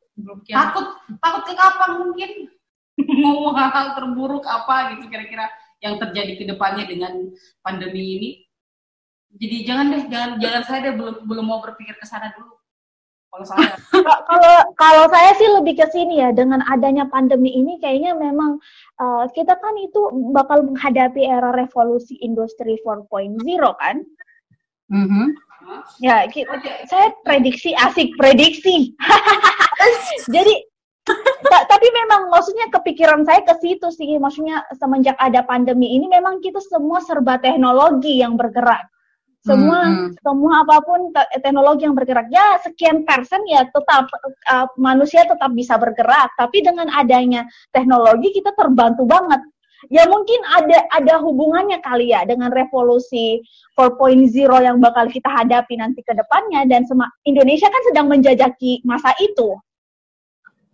Takut takut ke kapan mungkin mau hal-hal terburuk apa gitu kira-kira yang terjadi ke depannya dengan pandemi ini. Jadi jangan deh, jangan jangan saya deh belum belum mau berpikir ke sana dulu. Kalau saya Ka- Kalau kalau saya sih lebih ke sini ya dengan adanya pandemi ini kayaknya memang uh, kita kan itu bakal menghadapi era revolusi industri 4.0 kan? Mhm. Ya, ki- saya prediksi asik prediksi. Jadi ta- tapi memang maksudnya kepikiran saya ke situ sih. Maksudnya semenjak ada pandemi ini memang kita semua serba teknologi yang bergerak. Semua Hmm, semua apa pun te- teknologi yang bergerak ya sekian persen ya tetap uh, manusia tetap bisa bergerak. Tapi dengan adanya teknologi kita terbantu banget. Ya mungkin ada ada hubungannya kali ya dengan revolusi 4.0 yang bakal kita hadapi nanti ke depannya dan Indonesia kan sedang menjajaki masa itu.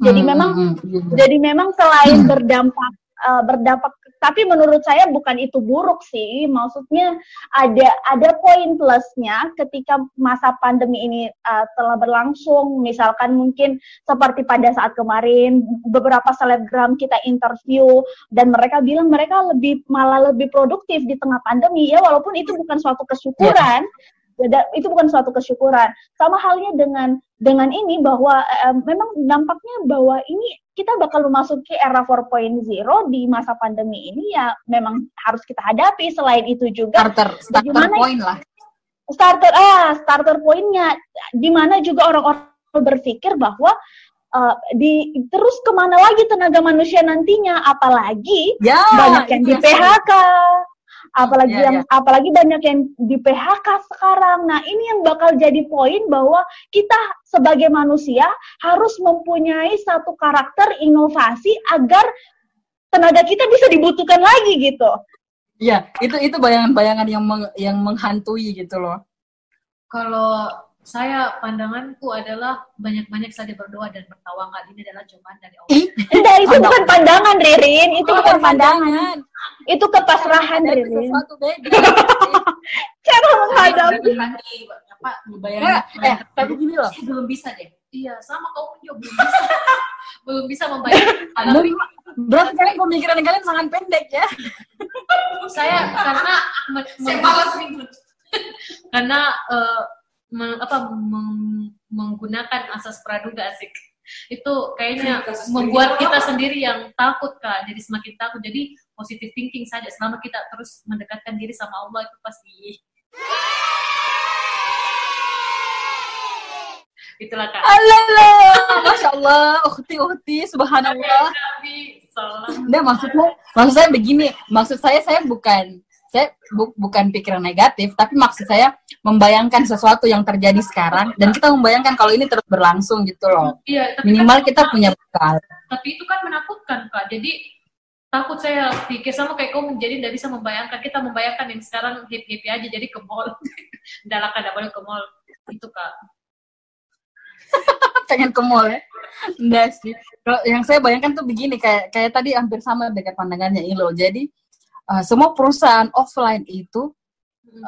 Jadi Hmm, memang hmm, hmm. jadi memang selain berdampak eh, berdampak tapi menurut saya bukan itu buruk sih. Maksudnya ada ada poin plusnya ketika masa pandemi ini eh, telah berlangsung. Misalkan mungkin seperti pada saat kemarin beberapa selebgram kita interview dan mereka bilang mereka lebih malah lebih produktif di tengah pandemi ya walaupun itu bukan suatu kesyukuran. Beda- itu bukan suatu kesyukuran. Sama halnya dengan dengan ini bahwa eh, memang dampaknya bahwa ini kita bakal memasuki era 4.0 di masa pandemi ini ya memang harus kita hadapi. Selain itu juga starter starter Bagaimana- point lah. starter ah starter poinnya di mana juga orang-orang berpikir bahwa eh, di terus ke mana lagi tenaga manusia nantinya apalagi Ya, banyak yang di PHK apalagi Ya, yang apalagi banyak yang di PHK sekarang. Nah ini yang bakal jadi poin bahwa kita sebagai manusia harus mempunyai satu karakter inovasi agar tenaga kita bisa dibutuhkan lagi gitu. Iya, itu itu bayangan-bayangan yang meng- yang menghantui gitu loh. kalau saya pandanganku adalah banyak-banyak saja berdoa dan bertawakal ini adalah cobaan dari Allah. Ih, Enggak, itu Pandang- bukan pandangan Ririn itu Oh, bukan pandangan pandangan. itu kepasrahan Ririn sesuatu beda. cara menghadapi apa Eh, membayangkan eh, tapi gini loh. Saya belum bisa deh. Iya, sama kau pun juga belum bisa. belum bisa membayangkan. Tapi Berarti kalian pemikiran kalian sangat pendek ya. saya karena men- meng- karena eh, men- apa meng- menggunakan asas praduga asik. Itu kayaknya membuat kita sendiri yang takut kak. Jadi semakin takut. Jadi positive thinking saja. Selama kita terus mendekatkan diri sama Allah itu pasti itulah kak. Alah, masya Allah, ukti ukti, subhanallah. Nabi salam. Nah, maksudnya, maksud saya begini, maksud saya saya bukan saya bu- bukan pikiran negatif, tapi maksud saya membayangkan sesuatu yang terjadi sekarang dan kita membayangkan kalau ini terus berlangsung gitu loh. iya tapi kan- Minimal kita punya bekal. tapi itu kan menakutkan kak jadi takut saya pikir sama kayak kau jadi tidak bisa membayangkan kita membayangkan yang sekarang happy happy aja jadi ke mall dalam kada boleh ke mall itu kak pengen ke mall ya. Enggak sih. Kalau yang saya bayangkan tuh begini kayak kayak tadi hampir sama dengan pandangannya Ilo. Jadi uh, semua perusahaan offline itu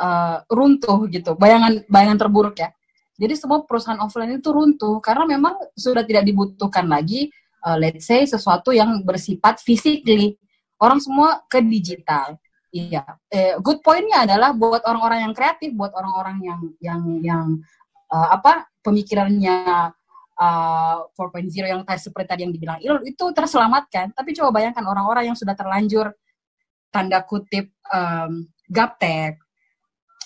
uh, runtuh gitu. Bayangan bayangan terburuk ya. Jadi semua perusahaan offline itu runtuh karena memang sudah tidak dibutuhkan lagi uh, let's say sesuatu yang bersifat physically. Orang semua ke digital. Iya. Eh, good pointnya adalah buat orang-orang yang kreatif, buat orang-orang yang yang yang uh, apa pemikirannya uh, 4.0 yang tadi seperti tadi yang dibilang itu terselamatkan. Tapi coba bayangkan orang-orang yang sudah terlanjur tanda kutip um, gaptek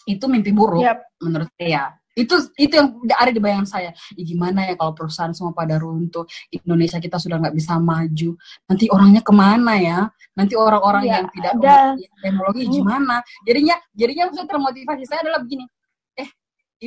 itu mimpi buruk Yap. menurut saya. Itu itu yang ada di bayangan saya. Ya, gimana ya kalau perusahaan semua pada runtuh, Indonesia kita sudah nggak bisa maju. Nanti orangnya ke mana ya? Nanti orang-orang Ya, yang tidak teknologi Hmm. gimana? Jadinya jadinya saya termotivasi saya adalah begini. Eh,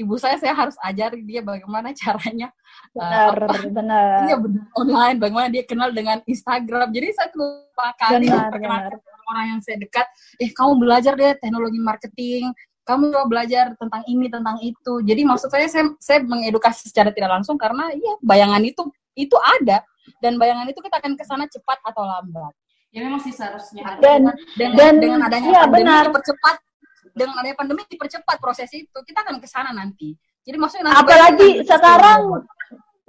ibu saya saya harus ajar dia bagaimana caranya uh, benar apa, benar Iya benar online bagaimana dia kenal dengan Instagram. Jadi saya lupa kali Benar, memperkenalkan orang yang saya dekat, eh kamu belajar deh teknologi marketing, kamu coba belajar tentang ini tentang itu. Jadi maksud saya saya, saya mengedukasi secara tidak langsung karena iya bayangan itu itu ada. Dan bayangan itu kita akan ke sana cepat atau lambat. Ya memang sih seharusnya. Dan- dengan, Dan- dengan adanya iya, pandemi benar. dipercepat dengan adanya pandemi dipercepat proses itu kita akan ke sana nanti. Jadi maksudnya nanti Apalagi sekarang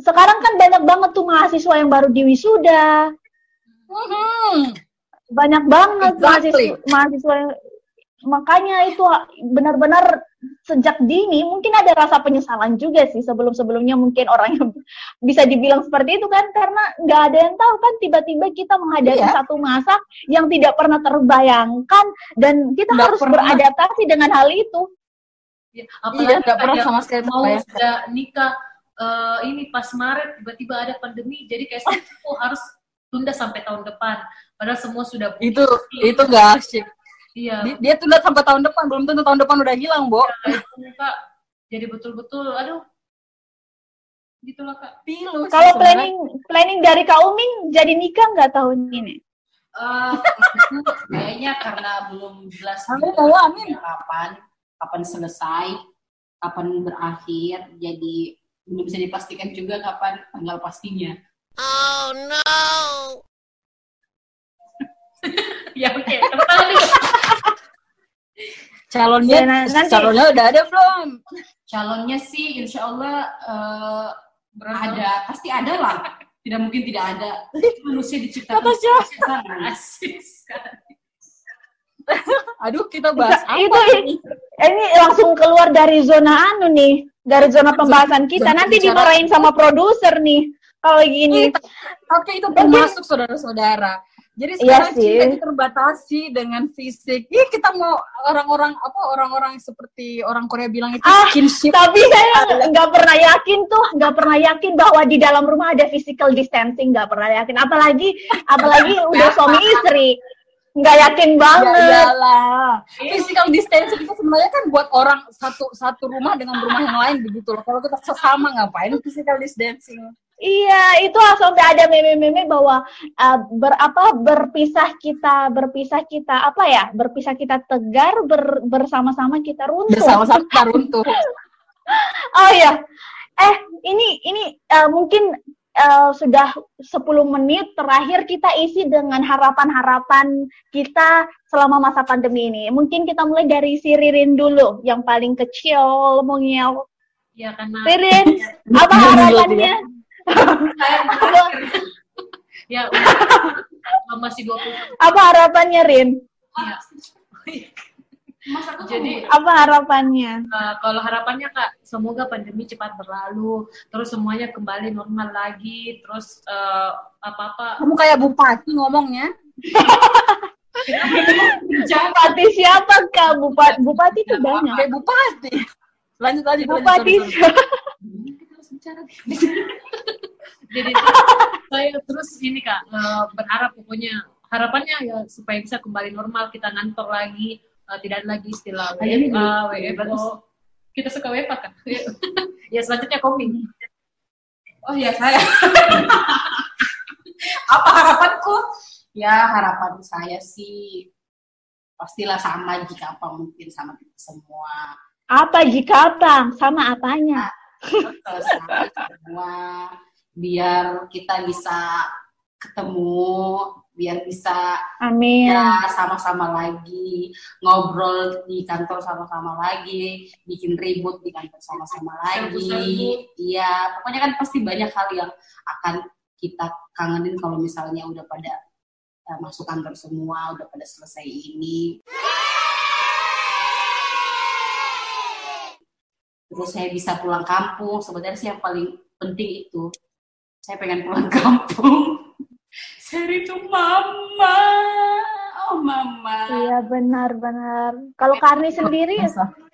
sekarang kan banyak banget tuh mahasiswa yang baru di wisuda. Banyak banget Exactly. mahasiswa, mahasiswa yang makanya itu benar-benar sejak dini mungkin ada rasa penyesalan juga sih sebelum-sebelumnya mungkin orang yang bisa dibilang seperti itu kan karena nggak ada yang tahu kan tiba-tiba kita menghadapi Iya. satu masa yang tidak pernah terbayangkan dan kita Nggak harus pernah. beradaptasi dengan hal itu. Ya, iya nggak pernah sama sekali mau sudah nikah eh, ini pas Maret tiba-tiba ada pandemi jadi kayak oh, harus tunda sampai tahun depan. Padahal semua sudah itu itu nggak asyik. Iya. Di- dia tunda sampai tahun depan belum tentu tahun depan udah hilang bo. Itu, kak. Jadi betul-betul aduh. Gitulah kak. Pilu sih Kalau planning planning dari Kak Uming jadi nikah nggak tahun ini? Eh, itu kayaknya karena belum jelas Amin, juga Allah, amin. kapan? Kapan selesai? Kapan berakhir? Jadi belum bisa dipastikan juga kapan tanggal pastinya oh no. Ya oke tepuk tangan dulu. calonnya Ya, na- nanti- calonnya udah ada belum? Calonnya sih insya Allah eh, ada. Pasti ada lah. Tidak mungkin tidak ada. Manusia diciptakan. Asik sekali. aduh kita bahas apa itu ini? ini langsung keluar dari zona anu nih, dari zona pembahasan kita. zona Nanti dimarahin sama produser nih kalau gini. tapi itu termasuk saudara-saudara jadi Iya sekarang sih. cinta terbatasi dengan fisik Ih, kita mau orang-orang apa orang-orang seperti orang Korea bilang itu Ah, kinship Tapi saya nggak pernah yakin tuh, nggak pernah yakin bahwa di dalam rumah ada physical distancing, nggak pernah yakin. Apalagi, apalagi udah suami istri, nggak yakin Ya banget. iyalah. Physical distancing itu sebenarnya kan buat orang satu satu rumah dengan rumah yang lain begitu loh. Kalau kita sesama ngapain physical distancing? Iya, itu sampai ada meme-meme bahwa uh, berapa berpisah kita, berpisah kita apa ya? Berpisah kita tegar, ber- bersama-sama kita runtuh. Bersama-sama kita runtuh. Oh ya, eh ini ini uh, mungkin uh, sudah 10 menit terakhir kita isi dengan harapan-harapan kita selama masa pandemi ini. Mungkin kita mulai dari si Ririn dulu, yang paling kecil, mungil. ya karena Ririn, apa Mungil harapannya? Ya udah, masih 20 Apa harapannya, Rin? ya. jadi Apa harapannya? Uh, kalau harapannya kak, semoga pandemi cepat berlalu, terus semuanya kembali normal lagi, terus uh, apa-apa. Kamu kayak bupati ngomongnya. Bupati siapa, Kak? Bupati, bupati itu banyak. Kayak bupati. Lanjut lanjut. lanjut, Bupati. Kita harus bicara. Jadi saya terus ini kak uh, berharap pokoknya harapannya ya supaya bisa kembali normal kita ngantor lagi, uh, tidak ada lagi istilah Ah, ini WFA, WFO. Kita suka WFA kan? ya selanjutnya kopi. Oh ya saya. Apa harapanku? Ya harapan saya sih pastilah sama jika apa mungkin sama kita semua. Apa jika apa? Sama apanya? Betul, sama kita semua biar kita bisa ketemu, biar bisa Amin. ya sama-sama lagi ngobrol di kantor sama-sama lagi, bikin ribut di kantor sama-sama lagi. Iya, pokoknya kan pasti banyak hal yang akan kita kangenin kalau misalnya udah pada eh, masuk kantor semua, udah pada selesai ini. Terus saya bisa pulang kampung, sebenarnya sih yang paling penting itu. Saya pengen pulang kampung. Saya itu mama. Oh mama. Iya benar-benar. Kalau Karni sendiri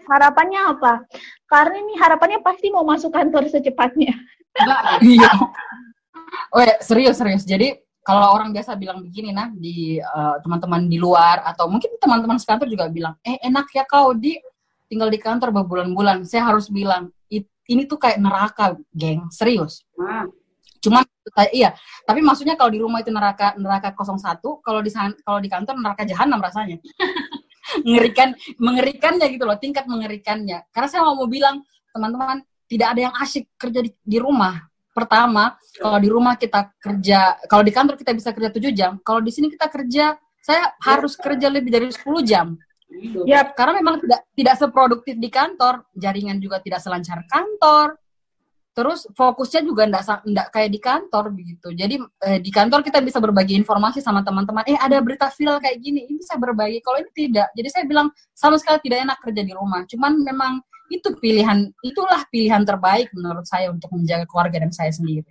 harapannya apa? Karni ini harapannya pasti mau masuk kantor secepatnya. Mbak, Iya. Oh ya, serius serius. Jadi kalau orang biasa bilang begini nah di eh, teman-teman di luar atau mungkin teman-teman sekantor juga bilang, eh enak ya kau di tinggal di kantor berbulan-bulan. Saya harus bilang "I- ini tuh kayak neraka, geng. Serius. Ma, Cuman iya, tapi maksudnya kalau di rumah itu neraka neraka 01, kalau di kalau di kantor neraka jahanam rasanya. mengerikan mengerikannya gitu loh tingkat mengerikannya. Karena saya mau bilang teman-teman tidak ada yang asyik kerja di, di rumah. Pertama kalau di rumah kita kerja kalau di kantor kita bisa kerja 7 jam kalau di sini kita kerja saya harus kerja lebih dari 10 jam. Ya, karena memang tidak tidak seproduktif di kantor, jaringan juga tidak selancar kantor. Terus fokusnya juga enggak enggak kayak di kantor begitu. Jadi eh, di kantor kita bisa berbagi informasi sama teman-teman. Eh ada berita viral kayak gini, ini bisa berbagi. Kalau ini tidak. Jadi saya bilang sama sekali tidak enak kerja di rumah. Cuman memang itu pilihan, itulah pilihan terbaik menurut saya untuk menjaga keluarga dan saya sendiri.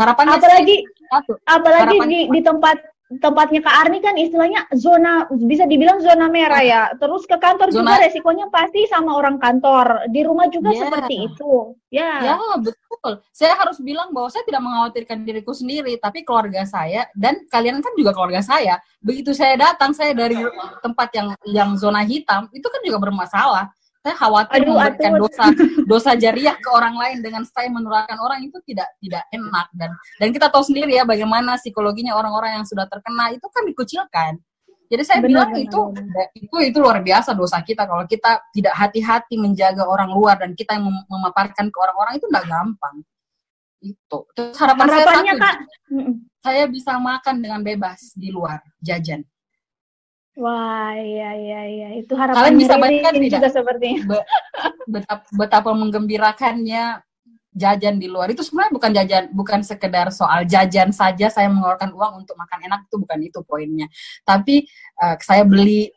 Harapannya apalagi satu, apalagi harapan di, di tempat tempatnya Kak Arni kan istilahnya zona bisa dibilang zona merah ya. Terus ke kantor zona... juga resikonya pasti sama orang kantor. Di rumah juga yeah. seperti itu. Ya. Yeah. Ya, betul. Saya harus bilang bahwa saya tidak mengkhawatirkan diriku sendiri, tapi keluarga saya dan kalian kan juga keluarga saya. Begitu saya datang saya dari tempat yang yang zona hitam, itu kan juga bermasalah saya khawatir aduh, memberikan aduh. dosa dosa jariah ke orang lain dengan saya menularkan orang itu tidak tidak enak. Dan dan kita tahu sendiri ya bagaimana psikologinya orang-orang yang sudah terkena itu kan dikucilkan. Jadi saya benar, bilang benar, itu benar. itu itu luar biasa dosa kita. Kalau kita tidak hati-hati menjaga orang luar dan kita yang mem memaparkan ke orang-orang itu tidak gampang. Itu. Terus harapan saya satu. Kak. saya bisa makan dengan bebas di luar jajan Wah, iya iya iya. Itu harapan Kalian bisa bayangkan tidak? juga sepertinya. Be betapa, betapa menggembirakannya jajan di luar itu sebenarnya bukan jajan bukan sekedar soal jajan saja saya mengeluarkan uang untuk makan enak itu bukan itu poinnya tapi uh, saya beli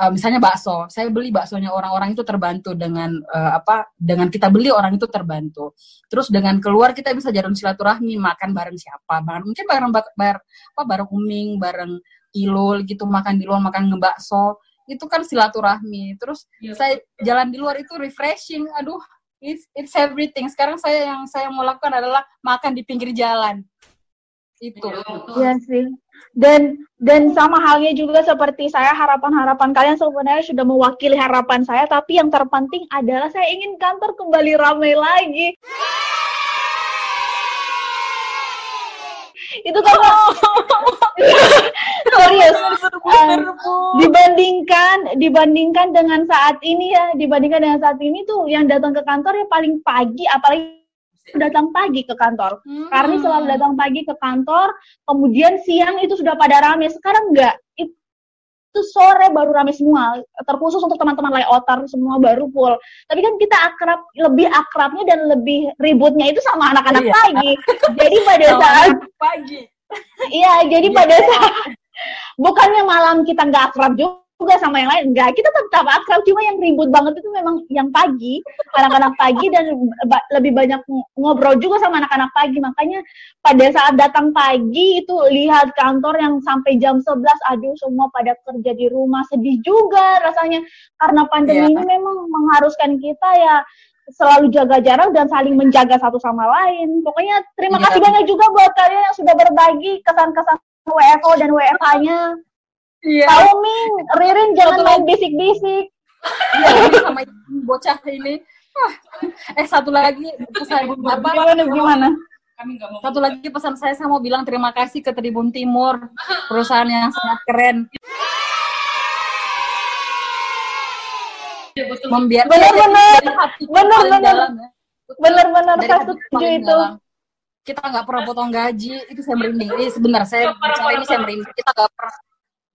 uh, misalnya bakso saya beli baksonya orang-orang itu terbantu dengan uh, apa dengan kita beli orang itu terbantu terus dengan keluar kita bisa jalan silaturahmi makan bareng siapa bareng mungkin bareng bar, apa bareng uming bareng ilul gitu makan di luar makan ngebakso. Itu kan silaturahmi. Terus yeah. saya jalan di luar itu refreshing. Aduh it's, it's everything. Sekarang saya yang saya mau lakukan adalah makan di pinggir jalan. Itu. Iya sih. Dan dan sama halnya juga seperti saya harapan-harapan kalian sebenarnya sudah mewakili harapan saya tapi yang terpenting adalah saya ingin kantor kembali ramai lagi itu kan serius. Uh, dibandingkan dibandingkan dengan saat ini ya dibandingkan dengan saat ini tuh yang datang ke kantor ya paling pagi apalagi datang pagi ke kantor. Hmm. karena selalu datang pagi ke kantor kemudian siang itu sudah pada rame. Sekarang enggak. Itu sore baru rame semua terkhusus untuk teman-teman layouter semua baru full tapi kan kita akrab lebih akrabnya dan lebih ributnya itu sama anak-anak iya. pagi jadi pada saat pagi iya jadi iya. pada saat bukannya malam kita nggak akrab juga juga sama yang lain enggak kita tetap akrab cuma yang ribut banget itu memang yang pagi anak-anak pagi dan lebih banyak ngobrol juga sama anak-anak pagi makanya pada saat datang pagi itu lihat kantor yang sampai jam 11 aduh semua pada kerja di rumah sedih juga rasanya karena pandemi yeah. ini memang mengharuskan kita ya selalu jaga jarak dan saling menjaga satu sama lain. Pokoknya terima yeah. kasih banyak juga buat kalian yang sudah berbagi kesan-kesan WFO dan WFH-nya. Iya. Tahu Ming, Ririn jangan main bisik-bisik. Iya, sama bocah ini. eh satu lagi pesan apa? Gimana gimana? Satu lagi pesan saya saya mau bilang terima kasih ke Tribun Timur, perusahaan yang sangat keren. Membiarkan benar-benar benar-benar benar-benar satu setuju itu. Kita nggak pernah potong gaji, itu saya merinding. Ini sebentar saya bicara ini saya merinding. Kita nggak pernah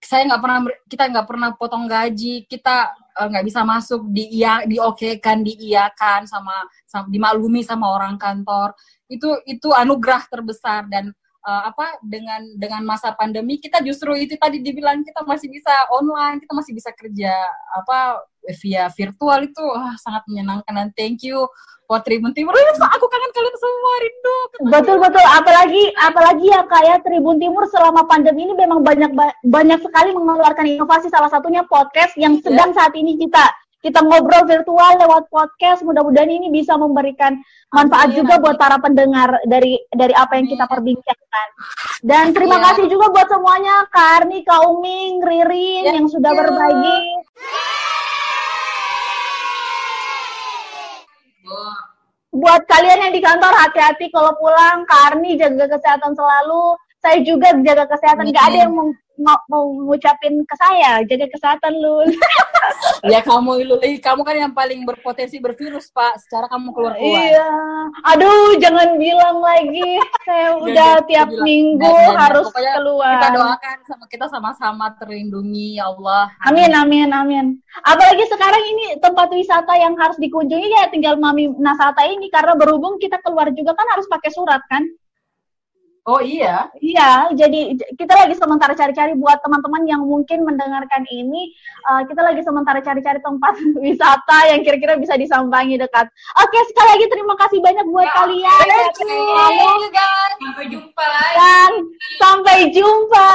saya nggak pernah kita nggak pernah potong gaji kita eh, nggak uh, bisa masuk di iya diokekan diiakan sama, sama dimaklumi sama orang kantor. Itu itu anugerah terbesar dan uh, apa dengan dengan masa pandemi kita justru itu tadi dibilang kita masih bisa online kita masih bisa kerja apa via virtual itu wah, sangat menyenangkan dan thank you buat Tribun Timur. Aku kangen kalian semua, rindu. Betul betul. Apalagi apalagi ya kayak Tribun Timur selama pandemi ini memang banyak banyak sekali mengeluarkan inovasi. Salah satunya podcast yang iya. sedang saat ini kita kita ngobrol virtual lewat podcast. Mudah-mudahan ini bisa memberikan manfaat Amin. juga buat para pendengar dari dari apa yang kita perbincangkan. Dan terima yeah. kasih juga buat semuanya, Karni, Kak Uming, Ririn yeah. yang sudah yeah. berbagi. Buat kalian yang di kantor hati-hati kalau pulang, Karni jaga kesehatan selalu. saya juga jaga kesehatan. Gak ada yang mau, mau, ngucapin ke saya, jaga kesehatan lu. ya kamu Luli, kamu kan yang paling berpotensi bervirus Pak. Secara kamu keluar keluar. Iya. Aduh, jangan bilang lagi. Saya udah Jangan, tiap bilang. minggu jangan. harus Pokoknya keluar. Kita doakan sama kita sama-sama terlindungi ya Allah. Amin, amin, amin. Apalagi sekarang ini tempat wisata yang harus dikunjungi ya tinggal Mami Nasata ini karena berhubung kita keluar juga kan harus pakai surat kan. Oh iya. Iya, jadi kita lagi sementara cari-cari buat teman-teman yang mungkin mendengarkan ini, uh, kita lagi sementara cari-cari tempat wisata yang kira-kira bisa disambangi dekat. Oke, sekali lagi terima kasih banyak buat Ya, kalian. Thank you. Guys. Sampai jumpa lagi. dan sampai jumpa.